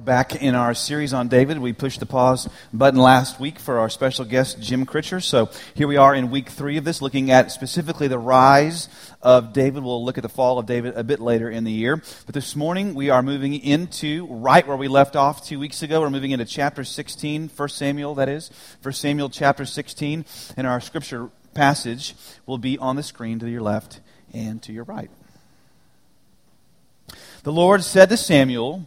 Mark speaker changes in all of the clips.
Speaker 1: We're back in our series on David. We pushed the pause button last week for our special guest, Jim Critcher. So here we are in week three of this, looking at specifically the rise of David. We'll look at the fall of David a bit later in the year. But this morning, we are moving into right where we left off two weeks ago. We're moving into chapter 16, 1 Samuel, that is. 1 Samuel chapter 16. And our scripture passage will be on the screen to your left and to your right. The Lord said to Samuel,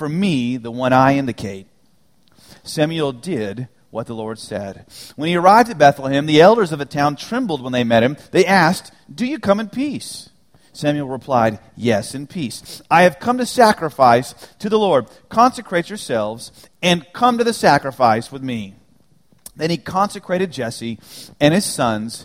Speaker 1: for me the one I indicate. Samuel did what the Lord said. When he arrived at Bethlehem, the elders of the town trembled when they met him. They asked, Do you come in peace? Samuel replied, Yes, in peace. I have come to sacrifice to the Lord. Consecrate yourselves and come to the sacrifice with me. Then he consecrated Jesse and his sons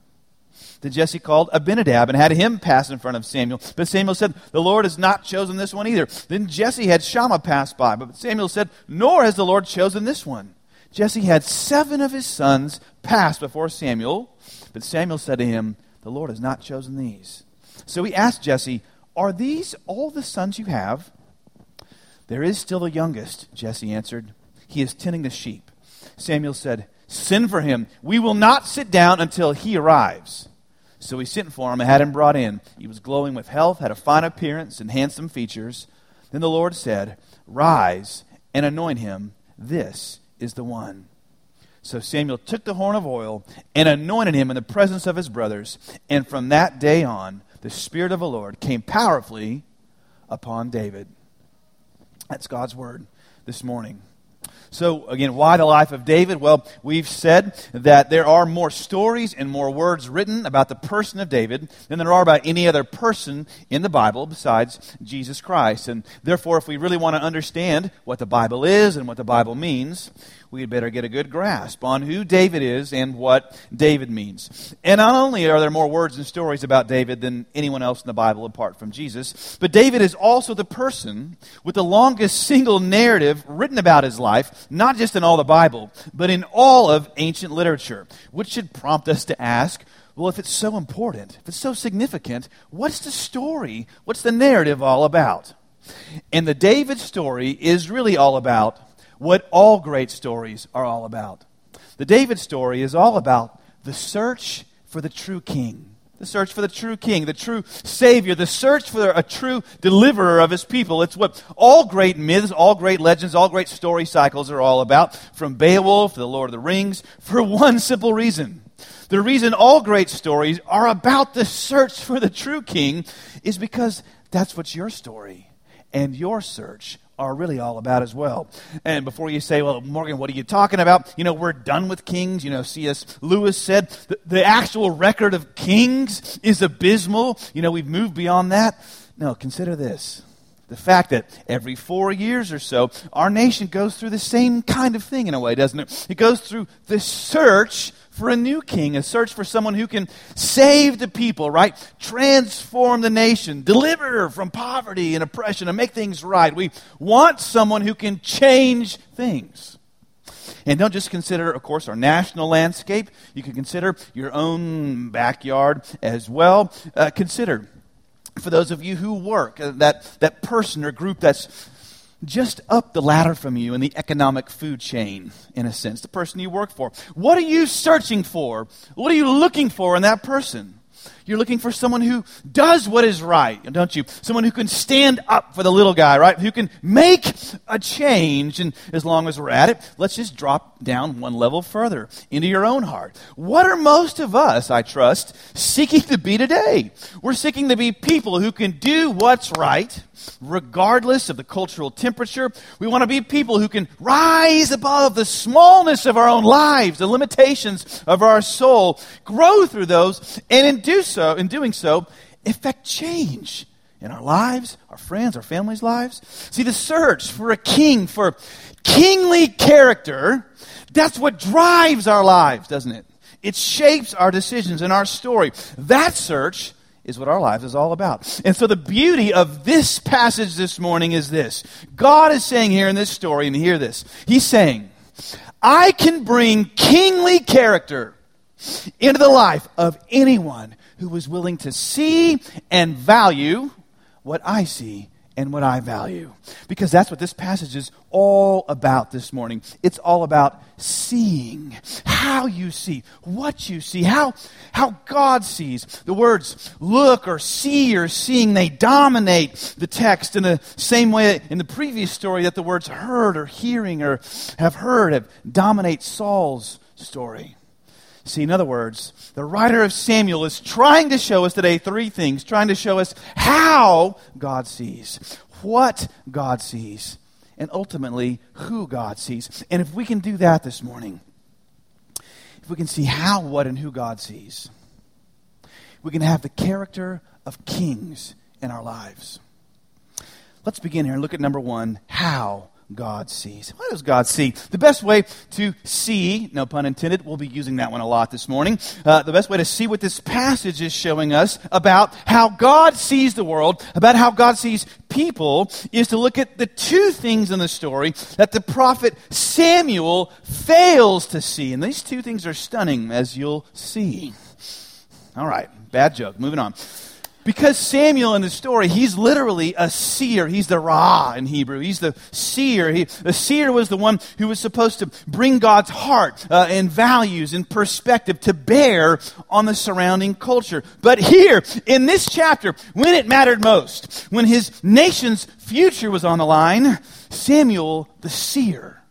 Speaker 1: Then Jesse called Abinadab and had him pass in front of Samuel. But Samuel said, The Lord has not chosen this one either. Then Jesse had Shammah pass by. But Samuel said, Nor has the Lord chosen this one. Jesse had seven of his sons pass before Samuel, but Samuel said to him, The Lord has not chosen these. So he asked Jesse, Are these all the sons you have? There is still the youngest, Jesse answered. He is tending the sheep. Samuel said, Send for him. We will not sit down until he arrives. So he sent for him and had him brought in. He was glowing with health, had a fine appearance, and handsome features. Then the Lord said, Rise and anoint him. This is the one. So Samuel took the horn of oil and anointed him in the presence of his brothers. And from that day on, the Spirit of the Lord came powerfully upon David. That's God's word this morning. So, again, why the life of David? Well, we've said that there are more stories and more words written about the person of David than there are about any other person in the Bible besides Jesus Christ. And therefore, if we really want to understand what the Bible is and what the Bible means, we had better get a good grasp on who David is and what David means. And not only are there more words and stories about David than anyone else in the Bible apart from Jesus, but David is also the person with the longest single narrative written about his life, not just in all the Bible, but in all of ancient literature, which should prompt us to ask, well, if it's so important, if it's so significant, what's the story? What's the narrative all about? And the David story is really all about what all great stories are all about. The David story is all about the search for the true king. The search for the true king, the true savior, the search for a true deliverer of his people. It's what all great myths, all great legends, all great story cycles are all about, from Beowulf to the Lord of the Rings, for one simple reason. The reason all great stories are about the search for the true king is because that's what's your story and your search are really all about as well. And before you say, well, Morgan, what are you talking about? You know, we're done with kings. You know, C.S. Lewis said the, actual record of kings is abysmal. You know, we've moved beyond that. No, consider this the fact that every four years or so, our nation goes through the same kind of thing in a way, doesn't it? It goes through the search for a new king, a search for someone who can save the people, right? Transform the nation, deliver from poverty and oppression, and make things right. We want someone who can change things. And don't just consider, of course, our national landscape. You can consider your own backyard as well. Uh, consider, for those of you who work, uh, that, that person or group that's just up the ladder from you in the economic food chain, in a sense, the person you work for. What are you searching for? What are you looking for in that person? You're looking for someone who does what is right, don't you? Someone who can stand up for the little guy, right? Who can make a change. And as long as we're at it, let's just drop down one level further into your own heart. What are most of us, I trust, seeking to be today? We're seeking to be people who can do what's right, regardless of the cultural temperature. We want to be people who can rise above the smallness of our own lives, the limitations of our soul, grow through those, and in do so, in doing so, effect change in our lives, our friends, our families' lives. See, the search for a king, for kingly character, that's what drives our lives, doesn't it? It shapes our decisions and our story. That search is what our lives is all about. And so the beauty of this passage this morning is this. God is saying here in this story, and hear this. He's saying, I can bring kingly character into the life of anyone who is willing to see and value what I see and what I value. Because that's what this passage is all about this morning. It's all about seeing, how you see, what you see, how, how God sees. The words look or see or seeing, they dominate the text in the same way in the previous story that the words heard or hearing or have heard have dominate Saul's story. See, in other words, the writer of Samuel is trying to show us today three things, trying to show us how God sees, what God sees, and ultimately who God sees. And if we can do that this morning, if we can see how, what, and who God sees, we can have the character of kings in our lives. Let's begin here and look at number one how God sees. What does God see? The best way to see, no pun intended, we'll be using that one a lot this morning. Uh, the best way to see what this passage is showing us about how God sees the world, about how God sees people, is to look at the two things in the story that the prophet Samuel fails to see. And these two things are stunning, as you'll see. All right, bad joke. Moving on. Because Samuel in the story, he's literally a seer. He's the Ra in Hebrew. He's the seer. He, the seer was the one who was supposed to bring God's heart uh, and values and perspective to bear on the surrounding culture. But here, in this chapter, when it mattered most, when his nation's future was on the line, Samuel, the seer,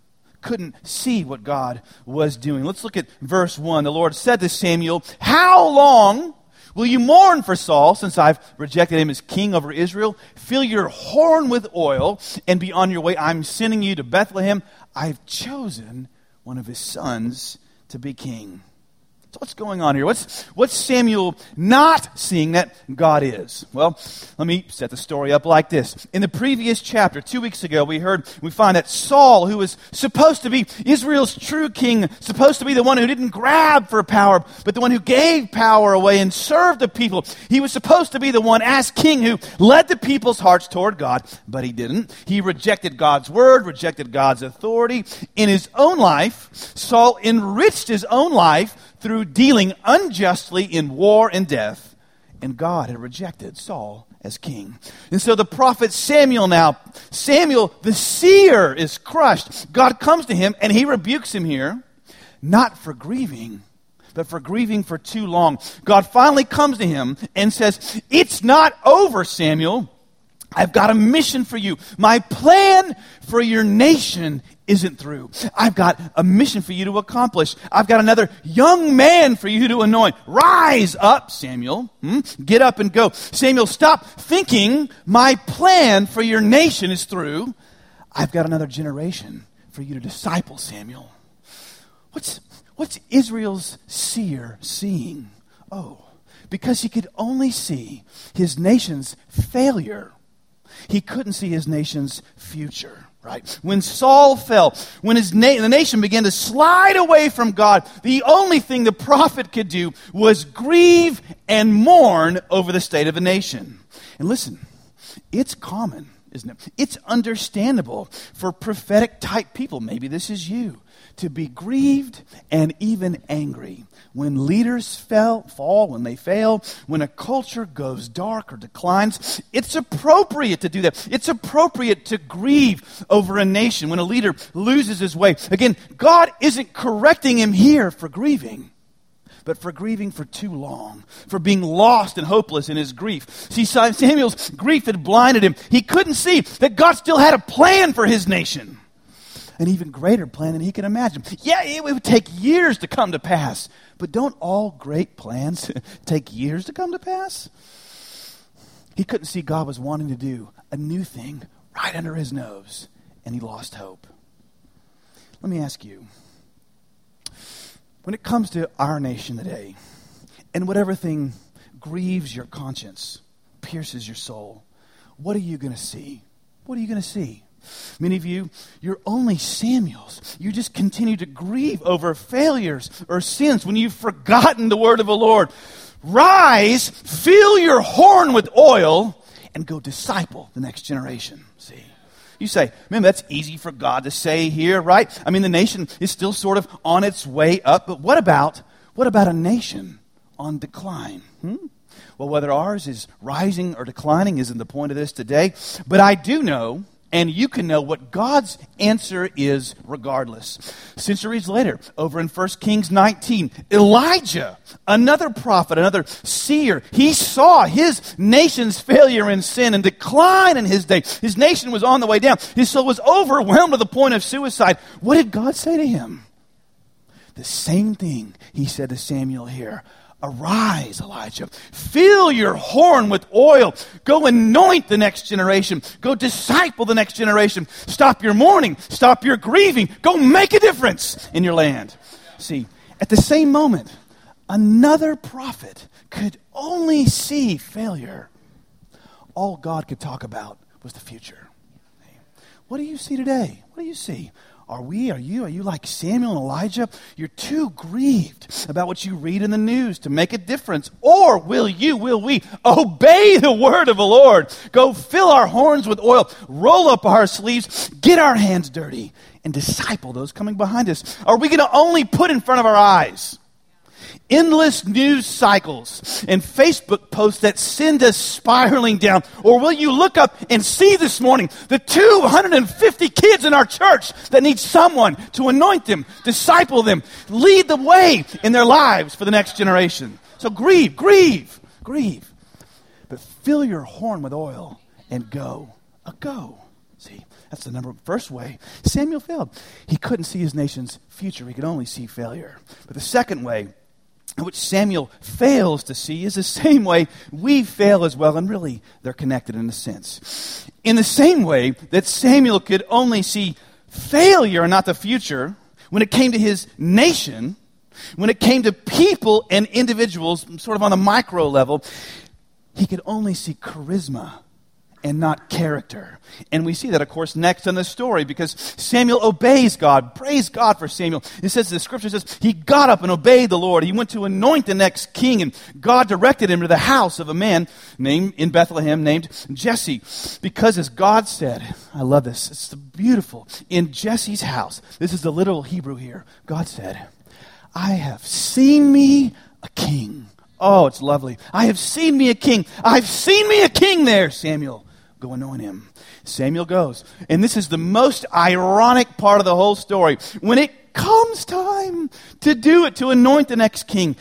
Speaker 1: couldn't see what God was doing. Let's look at verse 1. The Lord said to Samuel, How long Will you mourn for Saul, since I've rejected him as king over Israel? Fill your horn with oil and be on your way. I'm sending you to Bethlehem. I've chosen one of his sons to be king. So what's going on here? What's, what's Samuel not seeing that God is? Well, let me set the story up like this. In the previous chapter, two weeks ago, we heard, we find that Saul, who was supposed to be Israel's true king, supposed to be the one who didn't grab for power, but the one who gave power away and served the people. He was supposed to be the one as king who led the people's hearts toward God, but he didn't. He rejected God's word, rejected God's authority. In his own life, Saul enriched his own life through dealing unjustly in war and death, and God had rejected Saul as king. And so the prophet Samuel now, Samuel the seer is crushed. God comes to him and he rebukes him here, not for grieving, but for grieving for too long. God finally comes to him and says, It's not over, Samuel. I've got a mission for you. My plan for your nation isn't through. I've got a mission for you to accomplish. I've got another young man for you to anoint. Rise up, Samuel. Hmm? Get up and go. Samuel, stop thinking my plan for your nation is through. I've got another generation for you to disciple, Samuel. What's, what's Israel's seer seeing? Oh, because he could only see his nation's failure he couldn't see his nation's future. Right? When Saul fell, when his na- the nation began to slide away from God, the only thing the prophet could do was grieve and mourn over the state of the nation. And listen, it's common, isn't it? It's understandable for prophetic type people. Maybe this is you to be grieved and even angry when leaders fall, when they fail, when a culture goes dark or declines, it's appropriate to do that. It's appropriate to grieve over a nation when a leader loses his way. Again, God isn't correcting him here for grieving. but for grieving for too long, for being lost and hopeless in his grief. See, Samuel's grief had blinded him. He couldn't see that God still had a plan for his nation. An even greater plan than he could imagine. Yeah, it would take years to come to pass. But don't all great plans take years to come to pass? He couldn't see God was wanting to do a new thing right under his nose, and he lost hope. Let me ask you when it comes to our nation today, and whatever thing grieves your conscience, pierces your soul, what are you going to see? What are you going to see? Many of you, you're only Samuels. You just continue to grieve over failures or sins when you've forgotten the word of the Lord. Rise, fill your horn with oil, and go disciple the next generation. See? You say, man, that's easy for God to say here, right? I mean, the nation is still sort of on its way up, but what about, what about a nation on decline? Hmm? Well, whether ours is rising or declining isn't the point of this today, but I do know and you can know what God's answer is regardless. Centuries later, over in 1 Kings 19, Elijah, another prophet, another seer, he saw his nation's failure in sin and decline in his day. His nation was on the way down. His soul was overwhelmed to the point of suicide. What did God say to him? The same thing he said to Samuel here. Arise, Elijah. Fill your horn with oil. Go anoint the next generation. Go disciple the next generation. Stop your mourning. Stop your grieving. Go make a difference in your land. See, at the same moment, another prophet could only see failure. All God could talk about was the future. What do you see today? What do you see? Are we, are you, are you like Samuel and Elijah? You're too grieved about what you read in the news to make a difference. Or will you, will we obey the word of the Lord? Go fill our horns with oil, roll up our sleeves, get our hands dirty, and disciple those coming behind us. Are we going to only put in front of our eyes endless news cycles and Facebook posts that send us spiraling down? Or will you look up and see this morning the 250 kids in our church that need someone to anoint them, disciple them, lead the way in their lives for the next generation? So grieve, grieve, grieve. But fill your horn with oil and go. A go. See, that's the number first way. Samuel failed. He couldn't see his nation's future. He could only see failure. But the second way which Samuel fails to see is the same way we fail as well, and really they're connected in a sense. In the same way that Samuel could only see failure and not the future when it came to his nation, when it came to people and individuals, sort of on the micro level, he could only see charisma and not character. And we see that, of course, next in the story because Samuel obeys God. Praise God for Samuel. It says, the scripture says, he got up and obeyed the Lord. He went to anoint the next king, and God directed him to the house of a man named in Bethlehem named Jesse. Because as God said, I love this, it's beautiful. In Jesse's house, this is the literal Hebrew here, God said, I have seen me a king. Oh, it's lovely. I have seen me a king. I've seen me a king there, Samuel. Go anoint him. Samuel goes. And this is the most ironic part of the whole story. When it comes time to do it, to anoint the next king,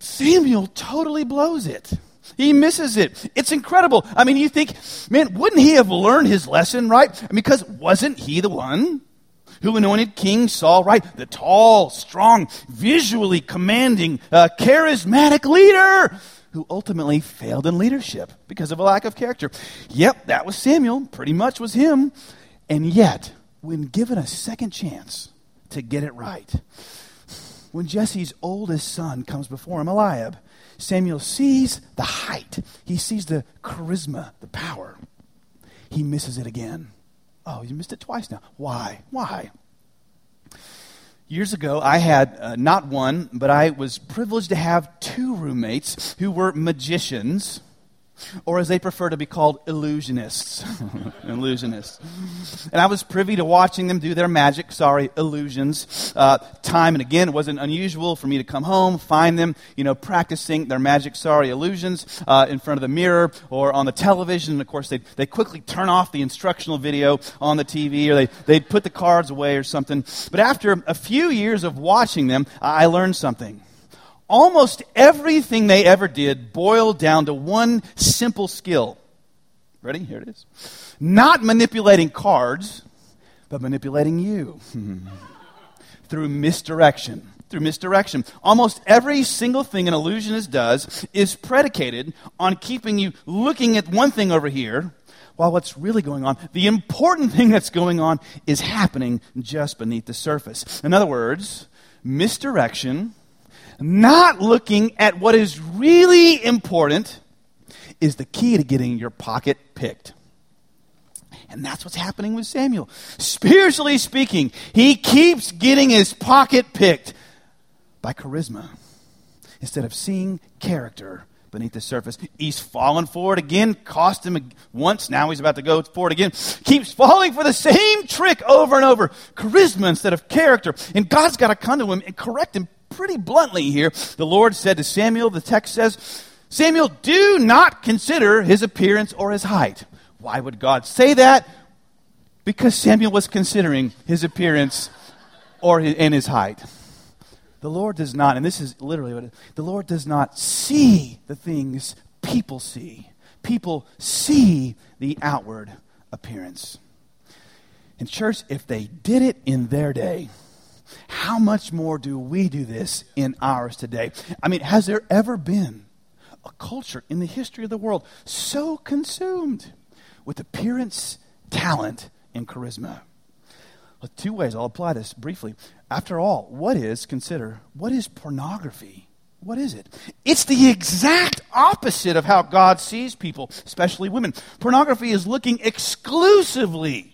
Speaker 1: Samuel totally blows it. He misses it. It's incredible. I mean, you think, man, wouldn't he have learned his lesson, right? Because wasn't he the one who anointed King Saul, right? The tall, strong, visually commanding, uh, charismatic leader who ultimately failed in leadership because of a lack of character. Yep, that was Samuel, pretty much was him. And yet, when given a second chance to get it right, when Jesse's oldest son comes before him, Eliab, Samuel sees the height, he sees the charisma, the power. He misses it again. Oh, you missed it twice now. Why? Why? Years ago, I had uh, not one, but I was privileged to have two roommates who were magicians or as they prefer to be called, illusionists. illusionists. And I was privy to watching them do their magic, sorry, illusions, uh, time and again. It wasn't unusual for me to come home, find them, you know, practicing their magic, sorry, illusions uh, in front of the mirror or on the television. And of course, they'd, they quickly turn off the instructional video on the TV or they, they'd put the cards away or something. But after a few years of watching them, I learned something almost everything they ever did boiled down to one simple skill. Ready? Here it is. Not manipulating cards, but manipulating you through misdirection. Through misdirection. Almost every single thing an illusionist does is predicated on keeping you looking at one thing over here while what's really going on, the important thing that's going on, is happening just beneath the surface. In other words, misdirection, not looking at what is really important, is the key to getting your pocket picked. And that's what's happening with Samuel. Spiritually speaking, he keeps getting his pocket picked by charisma instead of seeing character beneath the surface. He's fallen for it again, cost him once, now he's about to go for it again. Keeps falling for the same trick over and over. Charisma instead of character. And God's got to come to him and correct him pretty bluntly here. The Lord said to Samuel, the text says, Samuel, do not consider his appearance or his height. Why would God say that? Because Samuel was considering his appearance or his, and his height. The Lord does not, and this is literally what it, the Lord does not see the things people see. People see the outward appearance. In church, if they did it in their day, how much more do we do this in ours today? I mean, has there ever been a culture in the history of the world so consumed with appearance, talent, and charisma? Well, two ways. I'll apply this briefly. After all, what is, consider, what is pornography? What is it? It's the exact opposite of how God sees people, especially women. Pornography is looking exclusively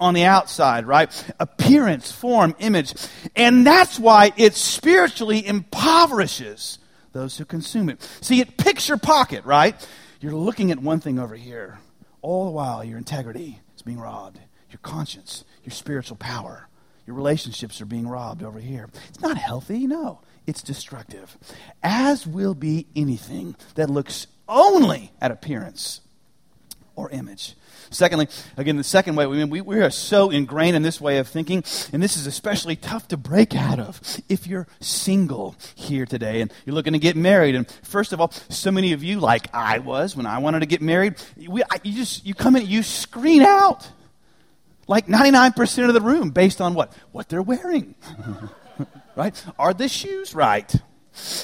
Speaker 1: on the outside, right? Appearance, form, image. And that's why it spiritually impoverishes those who consume it. See, it picks your pocket, right? You're looking at one thing over here. All the while, your integrity is being robbed, your conscience, your spiritual power. Your relationships are being robbed over here. It's not healthy, no. It's destructive. As will be anything that looks only at appearance or image. Secondly, again, the second way, we, we, we are so ingrained in this way of thinking, and this is especially tough to break out of if you're single here today and you're looking to get married. And first of all, so many of you, like I was when I wanted to get married, we, I, you just, you come in, you screen out like 99% of the room based on what? What they're wearing. right? Are the shoes right?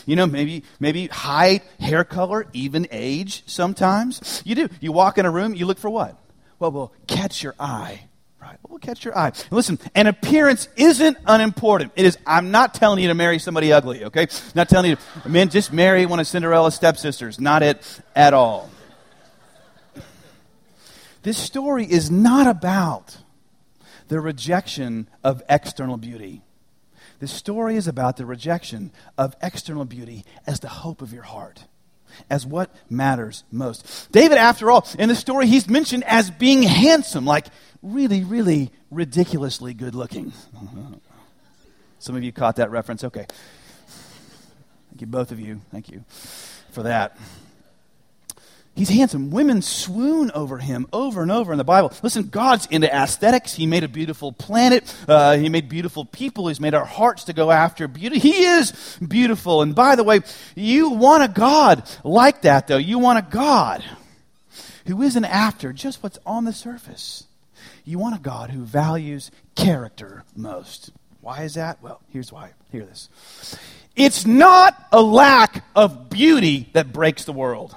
Speaker 1: You know, maybe maybe height, hair color, even age sometimes. You do. You walk in a room, you look for what? Well, will catch your eye. Right? What will catch your eye? listen, an appearance isn't unimportant. It is I'm not telling you to marry somebody ugly, okay? Not telling you to, men just marry one of Cinderella's stepsisters. Not it at all. This story is not about the rejection of external beauty. This story is about the rejection of external beauty as the hope of your heart, as what matters most. David, after all, in the story, he's mentioned as being handsome, like really, really ridiculously good looking. Some of you caught that reference. Okay. Thank you, both of you. Thank you for that. He's handsome. Women swoon over him over and over in the Bible. Listen, God's into aesthetics. He made a beautiful planet. Uh, he made beautiful people. He's made our hearts to go after beauty. He is beautiful. And by the way, you want a God like that, though. You want a God who isn't after just what's on the surface. You want a God who values character most. Why is that? Well, here's why. Hear this. It's not a lack of beauty that breaks the world.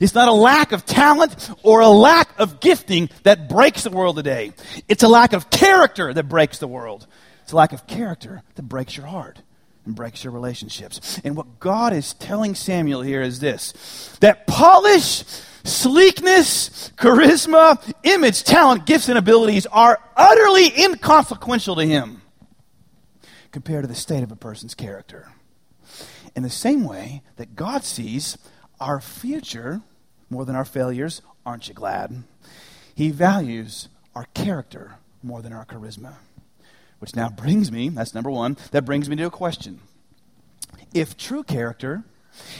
Speaker 1: It's not a lack of talent or a lack of gifting that breaks the world today. It's a lack of character that breaks the world. It's a lack of character that breaks your heart and breaks your relationships. And what God is telling Samuel here is this that polish, sleekness, charisma, image, talent, gifts, and abilities are utterly inconsequential to him compared to the state of a person's character. In the same way that God sees our future more than our failures. Aren't you glad? He values our character more than our charisma. Which now brings me, that's number one, that brings me to a question. If true character,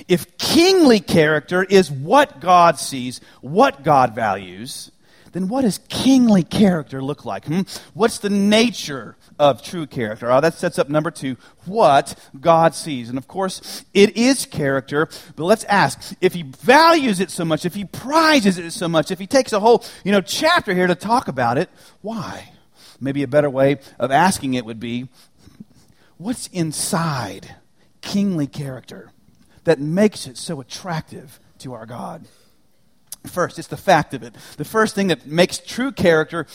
Speaker 1: if kingly character is what God sees, what God values, then what does kingly character look like? Hmm? What's the nature of true character? Oh, that sets up number two, what God sees. And of course, it is character, but let's ask, if he values it so much, if he prizes it so much, if he takes a whole, you know, chapter here to talk about it, why? Maybe a better way of asking it would be, what's inside kingly character that makes it so attractive to our God? First, it's the fact of it. The first thing that makes true character,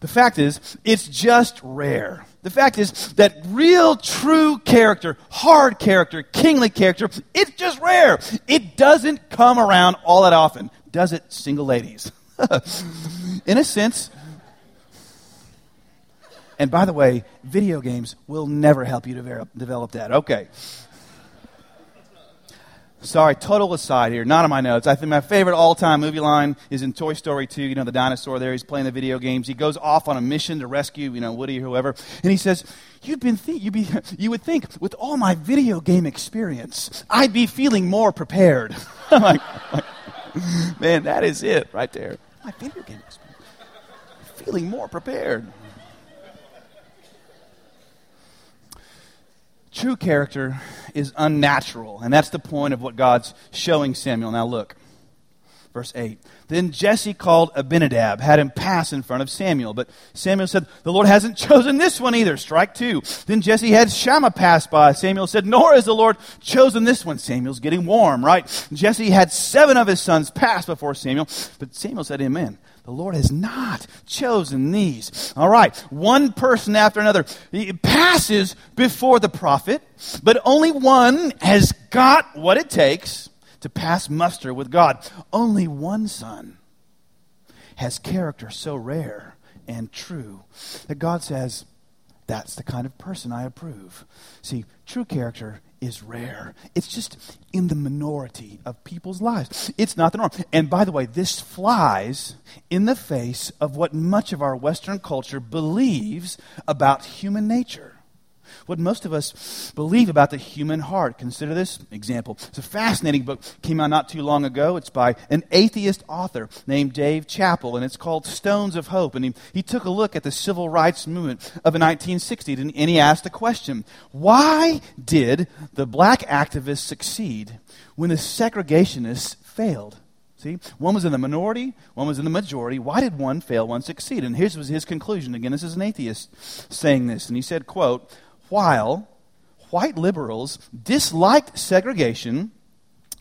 Speaker 1: the fact is, it's just rare. The fact is that real, true character, hard character, kingly character, it's just rare. It doesn't come around all that often. Does it, single ladies? In a sense, and by the way, video games will never help you develop, develop that. Okay. Sorry, total aside here, not on my notes. I think my favorite all time movie line is in Toy Story 2. You know, the dinosaur there, he's playing the video games. He goes off on a mission to rescue, you know, Woody or whoever. And he says, You'd been th- you'd be, you would think, with all my video game experience, I'd be feeling more prepared. I'm like, like, man, that is it right there. My video game experience. Feeling more prepared. True character is unnatural, and that's the point of what God's showing Samuel. Now look, verse 8. Then Jesse called Abinadab, had him pass in front of Samuel. But Samuel said, The Lord hasn't chosen this one either. Strike two. Then Jesse had Shammah pass by. Samuel said, Nor has the Lord chosen this one. Samuel's getting warm, right? Jesse had seven of his sons pass before Samuel. But Samuel said, Amen. The Lord has not chosen these. All right, one person after another passes before the prophet, but only one has got what it takes to pass muster with God. Only one son has character so rare and true that God says, that's the kind of person I approve. See, true character is rare. It's just in the minority of people's lives. It's not the norm. And by the way, this flies in the face of what much of our Western culture believes about human nature what most of us believe about the human heart. Consider this example. It's a fascinating book, came out not too long ago. It's by an atheist author named Dave Chappell, and it's called Stones of Hope. And he, he took a look at the civil rights movement of the 1960s, and, and he asked a question Why did the black activists succeed when the segregationists failed? See, one was in the minority, one was in the majority. Why did one fail, one succeed? And here's was his conclusion. Again, this is an atheist saying this, and he said, "quote while white liberals disliked segregation,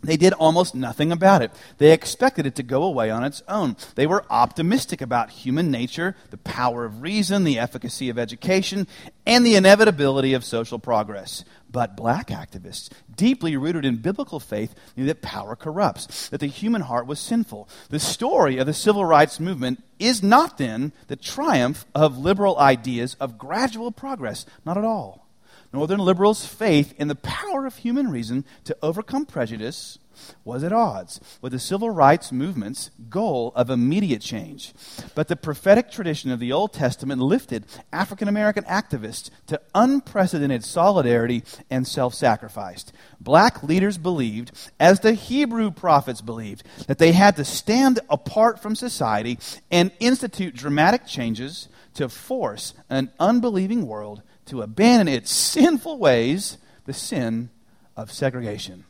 Speaker 1: they did almost nothing about it. They expected it to go away on its own. They were optimistic about human nature, the power of reason, the efficacy of education, and the inevitability of social progress. But black activists, deeply rooted in biblical faith, knew that power corrupts, that the human heart was sinful. The story of the civil rights movement is not then the triumph of liberal ideas of gradual progress. Not at all. Northern liberals' faith in the power of human reason to overcome prejudice was at odds with the civil rights movement's goal of immediate change. But the prophetic tradition of the Old Testament lifted African American activists to unprecedented solidarity and self sacrifice. Black leaders believed, as the Hebrew prophets believed, that they had to stand apart from society and institute dramatic changes to force an unbelieving world to abandon its sinful ways, the sin of segregation.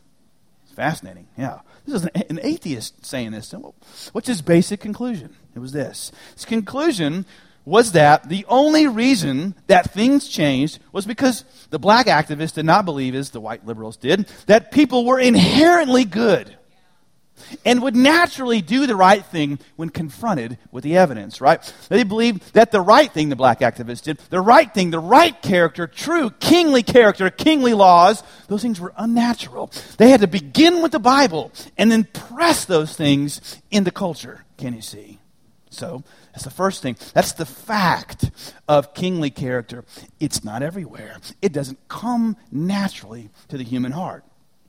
Speaker 1: Fascinating. Yeah. This is an atheist saying this. What's his basic conclusion? It was this. His conclusion was that the only reason that things changed was because the black activists did not believe, as the white liberals did, that people were inherently good and would naturally do the right thing when confronted with the evidence, right? They believed that the right thing the black activists did, the right thing, the right character, true kingly character, kingly laws, those things were unnatural. They had to begin with the Bible and then press those things into culture. Can you see? So, that's the first thing. That's the fact of kingly character. It's not everywhere. It doesn't come naturally to the human heart.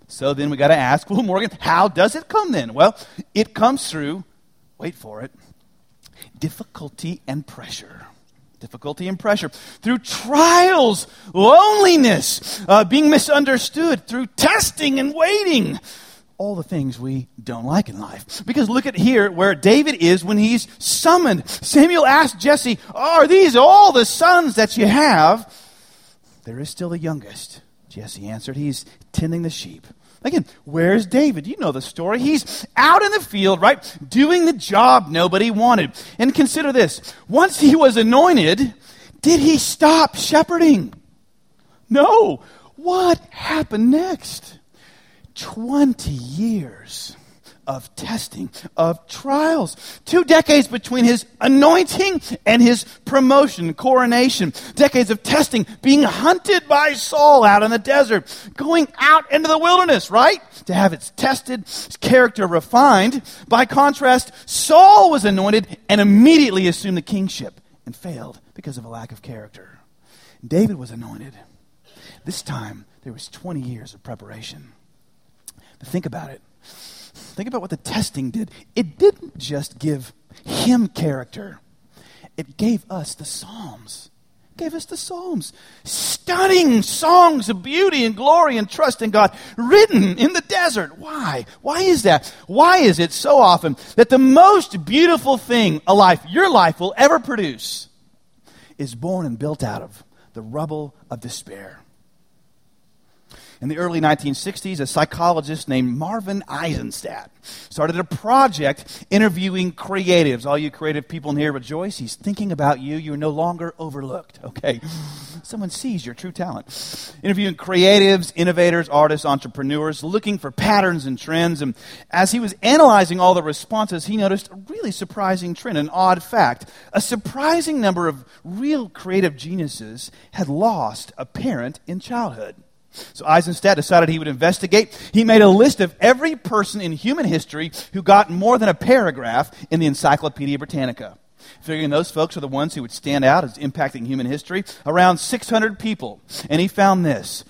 Speaker 1: So then we got to ask, well, Morgan, how does it come then? Well, it comes through, wait for it, difficulty and pressure. Difficulty and pressure. Through trials, loneliness, uh, being misunderstood, through testing and waiting. all the things we don't like in life. Because look at here where David is when he's summoned. Samuel asked Jesse, Are these all the sons that you have? There is still the youngest. Jesse answered, He's tending the sheep. Again, where's David? You know the story. He's out in the field, right? Doing the job nobody wanted. And consider this once he was anointed, did he stop shepherding? No. What happened next? 20 years of testing, of trials. Two decades between his anointing and his promotion, coronation. Decades of testing, being hunted by Saul out in the desert, going out into the wilderness, right? To have its tested, its character refined. By contrast, Saul was anointed and immediately assumed the kingship and failed because of a lack of character. David was anointed. This time, there was 20 years of preparation. But think about it. Think about what the testing did. It didn't just give him character, it gave us the Psalms. It gave us the Psalms. Stunning songs of beauty and glory and trust in God, written in the desert. Why? Why is that? Why is it so often that the most beautiful thing a life, your life, will ever produce is born and built out of the rubble of despair? In the early 1960s, a psychologist named Marvin Eisenstadt started a project interviewing creatives. All you creative people in here rejoice. He's thinking about you. You're no longer overlooked, okay? Someone sees your true talent. Interviewing creatives, innovators, artists, entrepreneurs, looking for patterns and trends. And as he was analyzing all the responses, he noticed a really surprising trend, an odd fact. A surprising number of real creative geniuses had lost a parent in childhood. So Eisenstadt decided he would investigate. He made a list of every person in human history who got more than a paragraph in the Encyclopedia Britannica. Figuring those folks are the ones who would stand out as impacting human history, around 600 people. And he found this.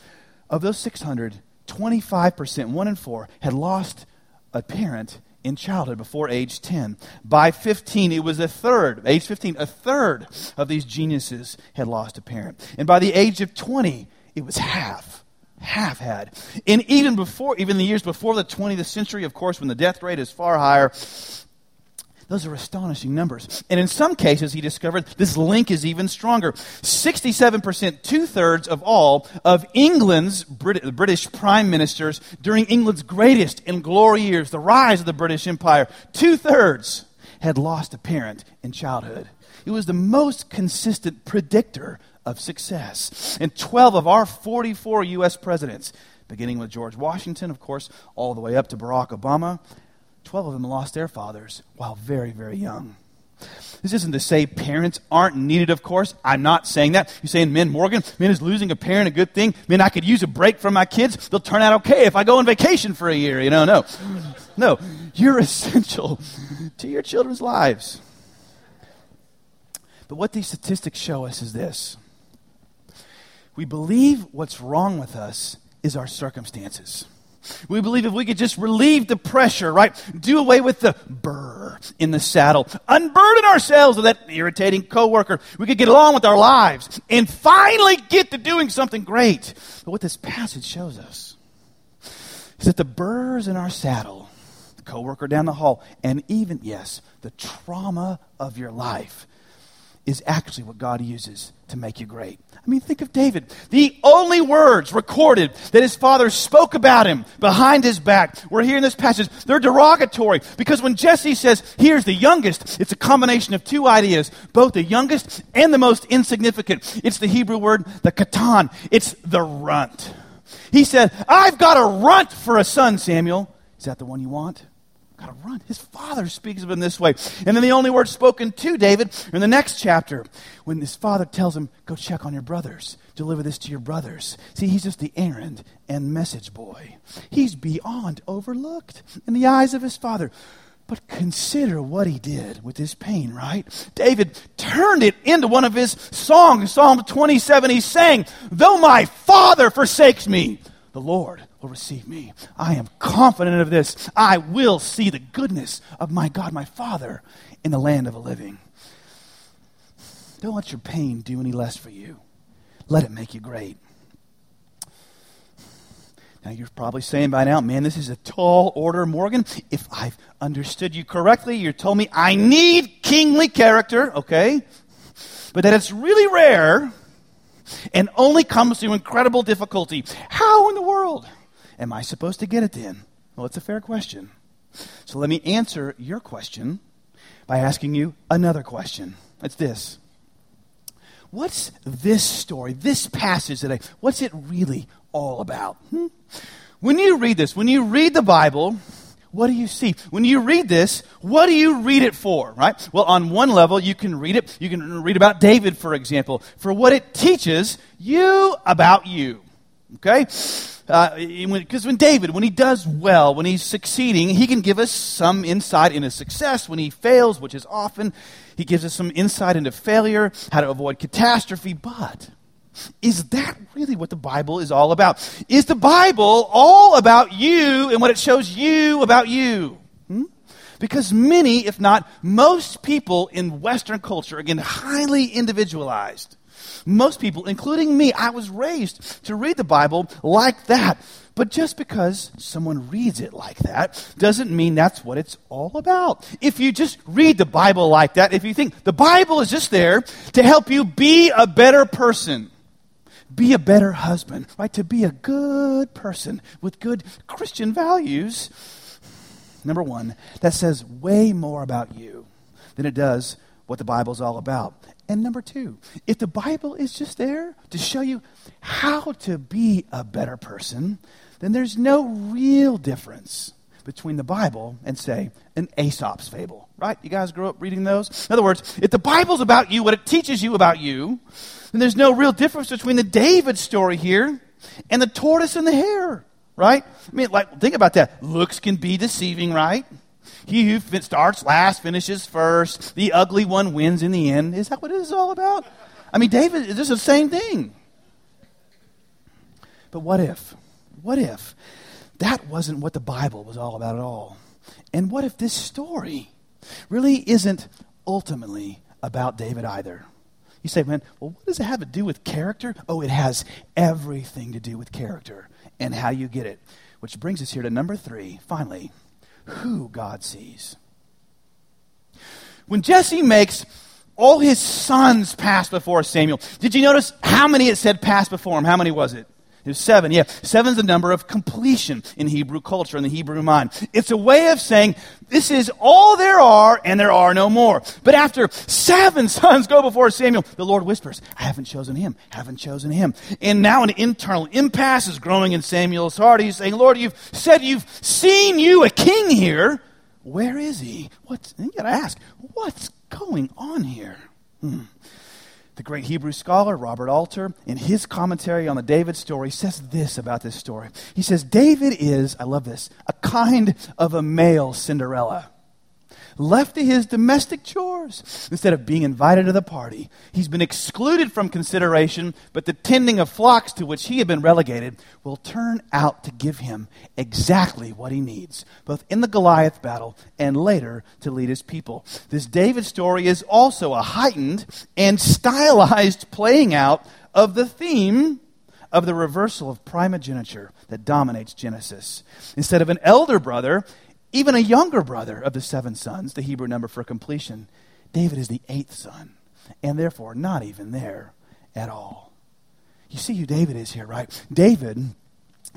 Speaker 1: Of those 600, 25%, one in four, had lost a parent in childhood before age 10. By 15, it was a third, age 15, a third of these geniuses had lost a parent. And by the age of 20, it was half have had. And even before, even the years before the 20th century, of course, when the death rate is far higher, those are astonishing numbers. And in some cases, he discovered this link is even stronger. 67%, two thirds of all of England's Brit- British prime ministers during England's greatest and glory years, the rise of the British Empire, two thirds had lost a parent in childhood. It was the most consistent predictor of success. And 12 of our 44 U.S. presidents, beginning with George Washington, of course, all the way up to Barack Obama, 12 of them lost their fathers while very, very young. This isn't to say parents aren't needed, of course. I'm not saying that. You're saying, men, Morgan, men is losing a parent a good thing? Men, I could use a break from my kids. They'll turn out okay if I go on vacation for a year. You know, no. No. You're essential to your children's lives. But what these statistics show us is this we believe what's wrong with us is our circumstances. We believe if we could just relieve the pressure, right? Do away with the burr in the saddle, unburden ourselves of that irritating coworker. We could get along with our lives and finally get to doing something great. But what this passage shows us is that the burrs in our saddle, the coworker down the hall, and even, yes, the trauma of your life is actually what God uses to make you great. I mean, think of David. The only words recorded that his father spoke about him behind his back were here in this passage. They're derogatory because when Jesse says, here's the youngest, it's a combination of two ideas, both the youngest and the most insignificant. It's the Hebrew word, the katan. It's the runt. He said, I've got a runt for a son, Samuel. Is that the one you want? Got to run. His father speaks of him this way. And then the only word spoken to David in the next chapter, when his father tells him, Go check on your brothers, deliver this to your brothers. See, he's just the errand and message boy. He's beyond overlooked in the eyes of his father. But consider what he did with his pain, right? David turned it into one of his songs. Psalm 27, he sang, Though my father forsakes me, the Lord will receive me. I am confident of this. I will see the goodness of my God, my Father, in the land of the living. Don't let your pain do any less for you. Let it make you great. Now, you're probably saying by now, man, this is a tall order, Morgan. If I've understood you correctly, you told me I need kingly character, okay? But that it's really rare and only comes through incredible difficulty. How in the world am I supposed to get it then? Well, it's a fair question. So let me answer your question by asking you another question. It's this What's this story, this passage today, what's it really all about? Hmm? When you read this, when you read the Bible, what do you see? When you read this, what do you read it for, right? Well, on one level, you can read it. You can read about David, for example, for what it teaches you about you. Okay? Because uh, when David, when he does well, when he's succeeding, he can give us some insight into success. When he fails, which is often, he gives us some insight into failure, how to avoid catastrophe. But is that really what the Bible is all about? Is the Bible all about you and what it shows you about you? Hmm? Because many, if not most people in Western culture, again, highly individualized. Most people, including me, I was raised to read the Bible like that. But just because someone reads it like that doesn't mean that's what it's all about. If you just read the Bible like that, if you think the Bible is just there to help you be a better person, be a better husband, right? To be a good person with good Christian values. Number one, that says way more about you than it does what the Bible's all about. And number two, if the Bible is just there to show you how to be a better person, then there's no real difference between the Bible and, say, an Aesop's fable, right? You guys grew up reading those? In other words, if the Bible's about you, what it teaches you about you, then there's no real difference between the David story here and the tortoise and the hare, right? I mean, like, think about that. Looks can be deceiving, right? He who starts last finishes first. The ugly one wins in the end. Is that what it is all about? I mean, David, this is the same thing. But what if? What if that wasn't what the Bible was all about at all? And what if this story really isn't ultimately about David either? You say, man, well, what does it have to do with character? Oh, it has everything to do with character and how you get it. Which brings us here to number three, finally who God sees. When Jesse makes all his sons pass before Samuel, did you notice how many it said pass before him? How many was it? There's seven. Yeah, seven's the number of completion in Hebrew culture, in the Hebrew mind. It's a way of saying this is all there are, and there are no more. But after seven sons go before Samuel, the Lord whispers, I haven't chosen him, haven't chosen him. And now an internal impasse is growing in Samuel's heart. He's saying, Lord, you've said you've seen you a king here. Where is he? What's, you gotta ask, what's going on here? Hmm. The great Hebrew scholar Robert Alter, in his commentary on the David story, says this about this story. He says, David is, I love this, a kind of a male Cinderella left to his domestic chores instead of being invited to the party. He's been excluded from consideration, but the tending of flocks to which he had been relegated will turn out to give him exactly what he needs, both in the Goliath battle and later to lead his people. This David story is also a heightened and stylized playing out of the theme of the reversal of primogeniture that dominates Genesis. Instead of an elder brother, even a younger brother of the seven sons, the Hebrew number for completion. David is the eighth son, and therefore not even there at all. You see who David is here, right? David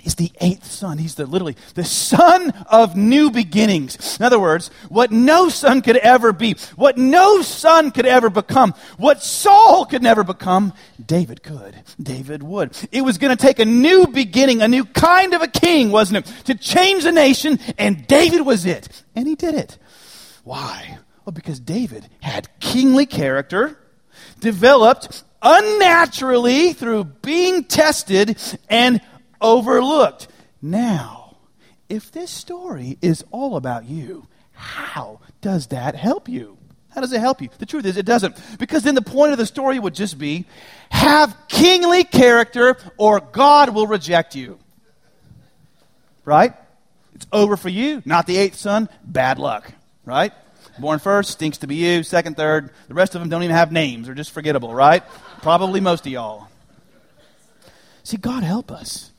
Speaker 1: is the eighth son. He's the literally the son of new beginnings. In other words, what no son could ever be, what no son could ever become, what Saul could never become, David could. David would. It was going to take a new beginning, a new kind of a king, wasn't it, to change the nation, and David was it. And he did it. Why? Well, because David had kingly character, developed unnaturally through being tested and overlooked. Now, if this story is all about you, how does that help you? How does it help you? The truth is, it doesn't. Because then the point of the story would just be have kingly character or God will reject you. Right? It's over for you, not the eighth son. Bad luck. Right? Born first, stinks to be you. Second, third. The rest of them don't even have names. They're just forgettable, right? Probably most of y'all. See, God help us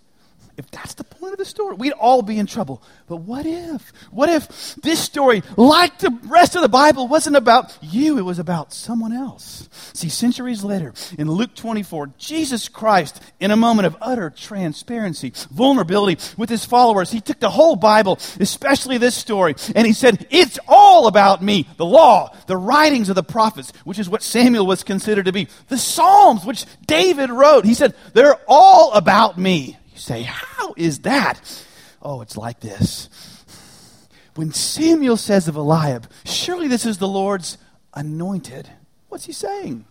Speaker 1: if that's the point of the story, we'd all be in trouble. But what if? What if this story, like the rest of the Bible, wasn't about you, it was about someone else? See, centuries later, in Luke 24, Jesus Christ, in a moment of utter transparency, vulnerability with his followers, he took the whole Bible, especially this story, and he said, It's all about me. The law, the writings of the prophets, which is what Samuel was considered to be, the Psalms, which David wrote. He said, They're all about me. Say, How is that? Oh, it's like this. When Samuel says of Eliab, Surely this is the Lord's anointed. What's he saying?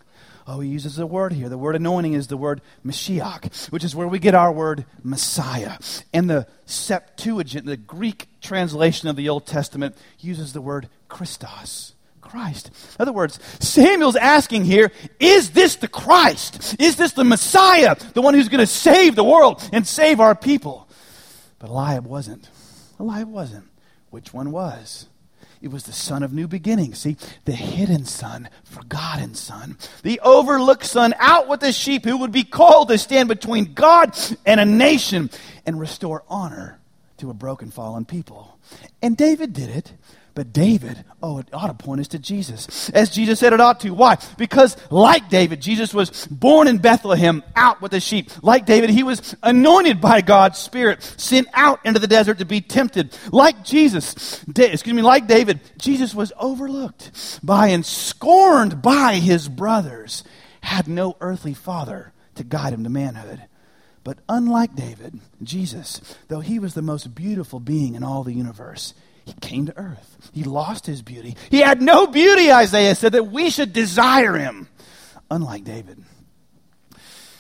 Speaker 1: Oh, he uses a word here. The word anointing is the word Mashiach, which is where we get our word Messiah. And the Septuagint, the Greek translation of the Old Testament, uses the word Christos. Christ. In other words, Samuel's asking here, is this the Christ? Is this the Messiah, the one who's going to save the world and save our people? But Eliab wasn't. Eliab wasn't. Which one was? It was the son of new beginnings. See, the hidden son, forgotten son, the overlooked son, out with the sheep who would be called to stand between God and a nation and restore honor to a broken, fallen people. And David did it but David, oh, it ought to point us to Jesus. As Jesus said it ought to. Why? Because, like David, Jesus was born in Bethlehem, out with the sheep. Like David, he was anointed by God's Spirit, sent out into the desert to be tempted. Like Jesus, da- excuse me, like David, Jesus was overlooked by and scorned by his brothers, had no earthly father to guide him to manhood. But unlike David, Jesus, though he was the most beautiful being in all the universe, he came to earth. He lost his beauty. He had no beauty, Isaiah said, that we should desire him. Unlike David.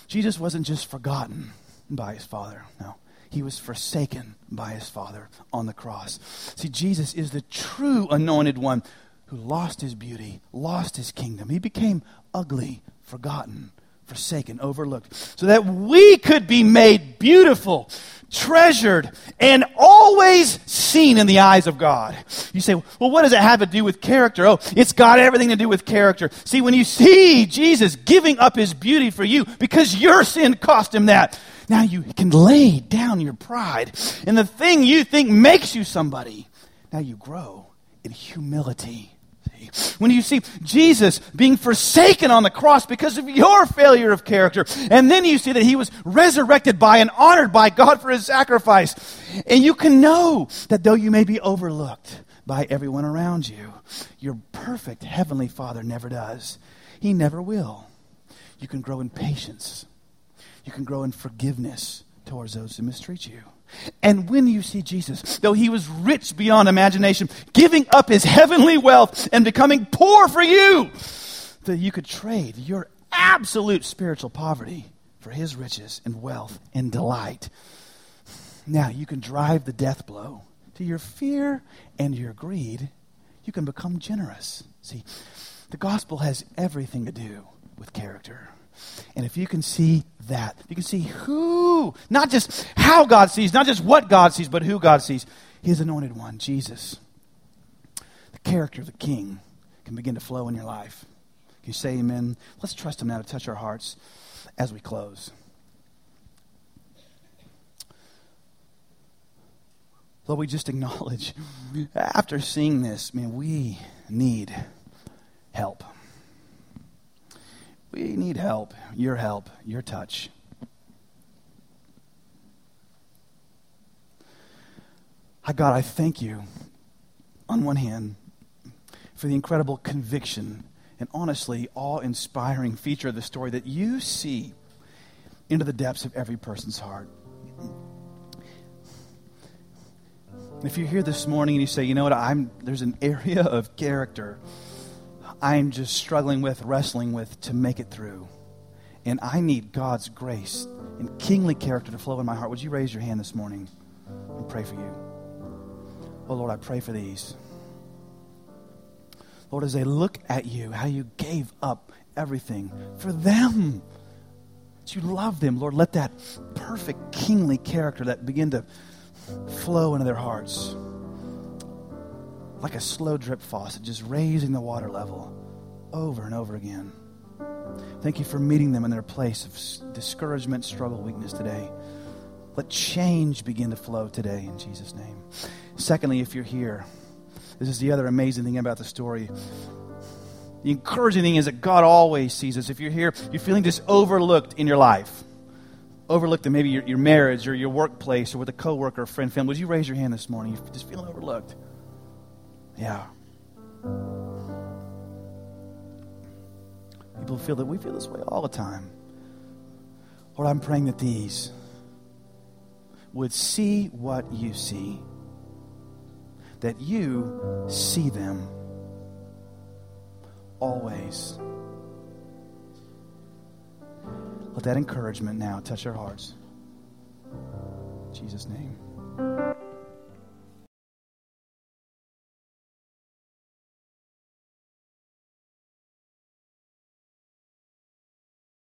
Speaker 1: Jesus wasn't just forgotten by his Father. No. He was forsaken by his Father on the cross. See, Jesus is the true anointed one who lost his beauty, lost his kingdom. He became ugly, forgotten, forsaken, overlooked, so that we could be made beautiful treasured, and always seen in the eyes of God. You say, well, what does it have to do with character? Oh, it's got everything to do with character. See, when you see Jesus giving up his beauty for you because your sin cost him that, now you can lay down your pride. And the thing you think makes you somebody, now you grow in humility when you see Jesus being forsaken on the cross because of your failure of character, and then you see that he was resurrected by and honored by God for his sacrifice, and you can know that though you may be overlooked by everyone around you, your perfect heavenly Father never does. He never will. You can grow in patience. You can grow in forgiveness towards those who mistreat you. And when you see Jesus, though he was rich beyond imagination, giving up his heavenly wealth and becoming poor for you, that you could trade your absolute spiritual poverty for his riches and wealth and delight. Now you can drive the death blow to your fear and your greed. You can become generous. See, the gospel has everything to do with character. And if you can see that, you can see who, not just how God sees, not just what God sees, but who God sees. His anointed one, Jesus. The character of the King can begin to flow in your life. Can you say amen? Let's trust Him now to touch our hearts as we close. Lord, we just acknowledge, after seeing this, man, we need help. We need help, your help, your touch. I God, I thank you, on one hand, for the incredible conviction and honestly awe inspiring feature of the story that you see into the depths of every person's heart. If you're here this morning and you say, you know what, I'm, there's an area of character I'm just struggling with, wrestling with to make it through. And I need God's grace and kingly character to flow in my heart. Would you raise your hand this morning and pray for you? Oh, Lord, I pray for these. Lord, as they look at you, how you gave up everything for them, you love them, Lord, let that perfect kingly character that begin to flow into their hearts like a slow drip faucet, just raising the water level over and over again. Thank you for meeting them in their place of discouragement, struggle, weakness today. Let change begin to flow today in Jesus' name. Secondly, if you're here, this is the other amazing thing about the story. The encouraging thing is that God always sees us. If you're here, you're feeling just overlooked in your life, overlooked in maybe your, your marriage or your workplace or with a coworker, or friend, family, would you raise your hand this morning? You're just feeling overlooked. Yeah. People feel that we feel this way all the time. Lord, I'm praying that these would see what you see, that you see them always. Let that encouragement now touch our hearts. In Jesus' name.